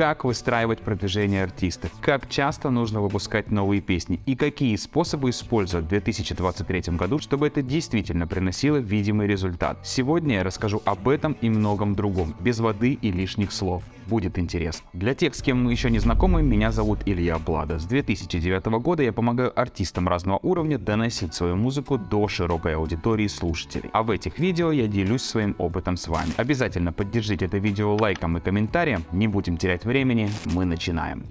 как выстраивать продвижение артиста, как часто нужно выпускать новые песни и какие способы использовать в 2023 году, чтобы это действительно приносило видимый результат. Сегодня я расскажу об этом и многом другом, без воды и лишних слов будет интересно. Для тех, с кем мы еще не знакомы, меня зовут Илья Блада. С 2009 года я помогаю артистам разного уровня доносить свою музыку до широкой аудитории слушателей. А в этих видео я делюсь своим опытом с вами. Обязательно поддержите это видео лайком и комментарием. Не будем терять времени, мы начинаем.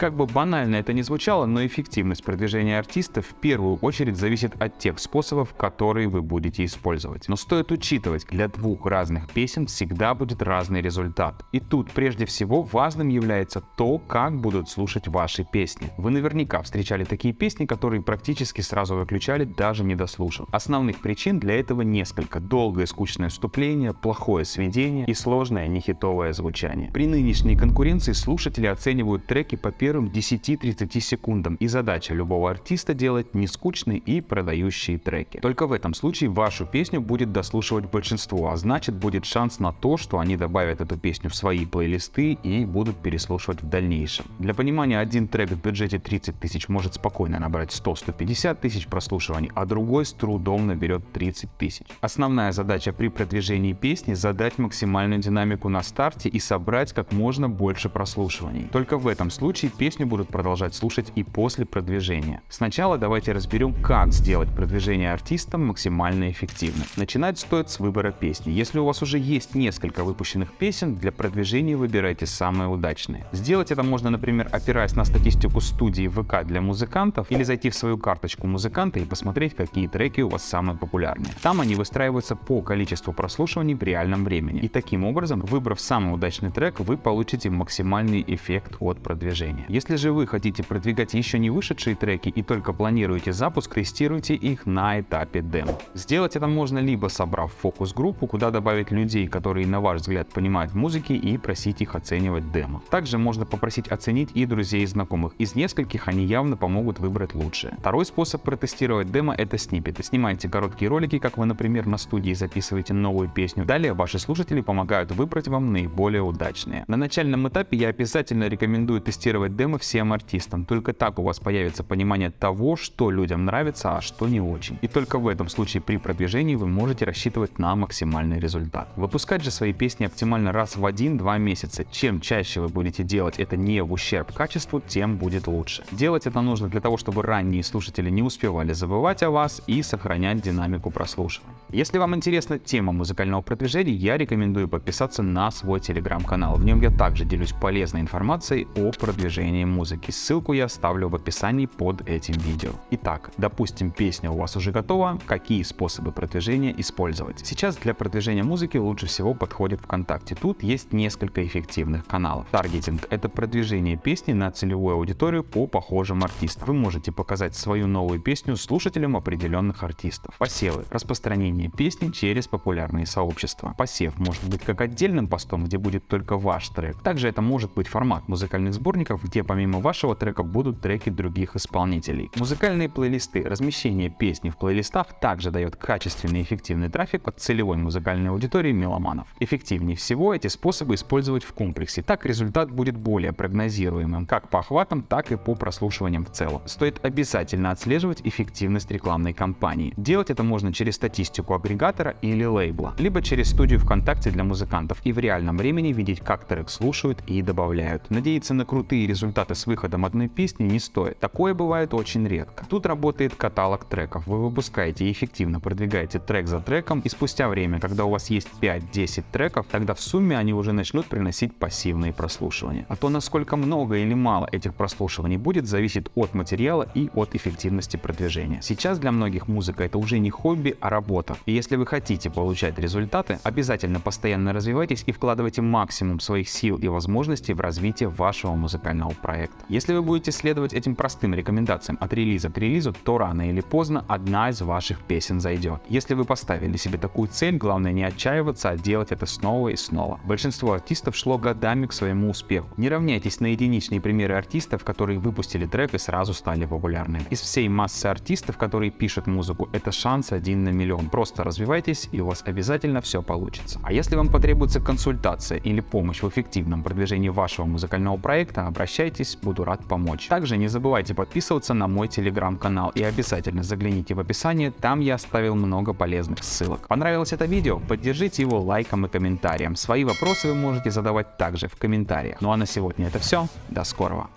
Как бы банально это ни звучало, но эффективность продвижения артиста в первую очередь зависит от тех способов, которые вы будете использовать. Но стоит учитывать, для двух разных песен всегда будет разный результат. И тут прежде всего важным является то, как будут слушать ваши песни. Вы наверняка встречали такие песни, которые практически сразу выключали, даже не дослушав. Основных причин для этого несколько. Долгое скучное вступление, плохое сведение и сложное нехитовое звучание. При нынешней конкуренции слушатели оценивают треки по первому первым 10-30 секундам, и задача любого артиста делать нескучные и продающие треки. Только в этом случае вашу песню будет дослушивать большинство, а значит будет шанс на то, что они добавят эту песню в свои плейлисты и будут переслушивать в дальнейшем. Для понимания, один трек в бюджете 30 тысяч может спокойно набрать 100-150 тысяч прослушиваний, а другой с трудом наберет 30 тысяч. Основная задача при продвижении песни задать максимальную динамику на старте и собрать как можно больше прослушиваний. Только в этом случае песню будут продолжать слушать и после продвижения. Сначала давайте разберем, как сделать продвижение артистам максимально эффективным. Начинать стоит с выбора песни. Если у вас уже есть несколько выпущенных песен, для продвижения выбирайте самые удачные. Сделать это можно, например, опираясь на статистику студии ВК для музыкантов или зайти в свою карточку музыканта и посмотреть, какие треки у вас самые популярные. Там они выстраиваются по количеству прослушиваний в реальном времени. И таким образом, выбрав самый удачный трек, вы получите максимальный эффект от продвижения. Если же вы хотите продвигать еще не вышедшие треки и только планируете запуск, тестируйте их на этапе демо. Сделать это можно либо собрав фокус-группу, куда добавить людей, которые на ваш взгляд понимают в музыке и просить их оценивать демо. Также можно попросить оценить и друзей и знакомых. Из нескольких они явно помогут выбрать лучшее. Второй способ протестировать демо это сниппеты. Снимайте короткие ролики, как вы, например, на студии записываете новую песню. Далее ваши слушатели помогают выбрать вам наиболее удачные. На начальном этапе я обязательно рекомендую тестировать демо всем артистам. Только так у вас появится понимание того, что людям нравится, а что не очень. И только в этом случае при продвижении вы можете рассчитывать на максимальный результат. Выпускать же свои песни оптимально раз в 1-2 месяца. Чем чаще вы будете делать это не в ущерб качеству, тем будет лучше. Делать это нужно для того, чтобы ранние слушатели не успевали забывать о вас и сохранять динамику прослушивания. Если вам интересна тема музыкального продвижения, я рекомендую подписаться на свой телеграм-канал. В нем я также делюсь полезной информацией о продвижении слушания музыки. Ссылку я оставлю в описании под этим видео. Итак, допустим, песня у вас уже готова, какие способы продвижения использовать? Сейчас для продвижения музыки лучше всего подходит ВКонтакте. Тут есть несколько эффективных каналов. Таргетинг — это продвижение песни на целевую аудиторию по похожим артистам. Вы можете показать свою новую песню слушателям определенных артистов. Посевы — распространение песни через популярные сообщества. Посев может быть как отдельным постом, где будет только ваш трек. Также это может быть формат музыкальных сборников, где помимо вашего трека будут треки других исполнителей. Музыкальные плейлисты. Размещение песни в плейлистах также дает качественный и эффективный трафик от целевой музыкальной аудитории меломанов. Эффективнее всего эти способы использовать в комплексе. Так результат будет более прогнозируемым как по охватам, так и по прослушиваниям в целом. Стоит обязательно отслеживать эффективность рекламной кампании. Делать это можно через статистику агрегатора или лейбла, либо через студию ВКонтакте для музыкантов и в реальном времени видеть, как трек слушают и добавляют. Надеяться на крутые результаты результаты с выходом одной песни не стоит. Такое бывает очень редко. Тут работает каталог треков. Вы выпускаете и эффективно продвигаете трек за треком, и спустя время, когда у вас есть 5-10 треков, тогда в сумме они уже начнут приносить пассивные прослушивания. А то, насколько много или мало этих прослушиваний будет, зависит от материала и от эффективности продвижения. Сейчас для многих музыка это уже не хобби, а работа. И если вы хотите получать результаты, обязательно постоянно развивайтесь и вкладывайте максимум своих сил и возможностей в развитие вашего музыкального музыкального проекта. Если вы будете следовать этим простым рекомендациям от релиза к релизу, то рано или поздно одна из ваших песен зайдет. Если вы поставили себе такую цель, главное не отчаиваться, а делать это снова и снова. Большинство артистов шло годами к своему успеху. Не равняйтесь на единичные примеры артистов, которые выпустили трек и сразу стали популярными. Из всей массы артистов, которые пишут музыку, это шанс один на миллион. Просто развивайтесь, и у вас обязательно все получится. А если вам потребуется консультация или помощь в эффективном продвижении вашего музыкального проекта, обращайтесь, буду рад помочь. Также не забывайте подписываться на мой телеграм-канал и обязательно загляните в описание, там я оставил много полезных ссылок. Понравилось это видео? Поддержите его лайком и комментарием. Свои вопросы вы можете задавать также в комментариях. Ну а на сегодня это все. До скорого.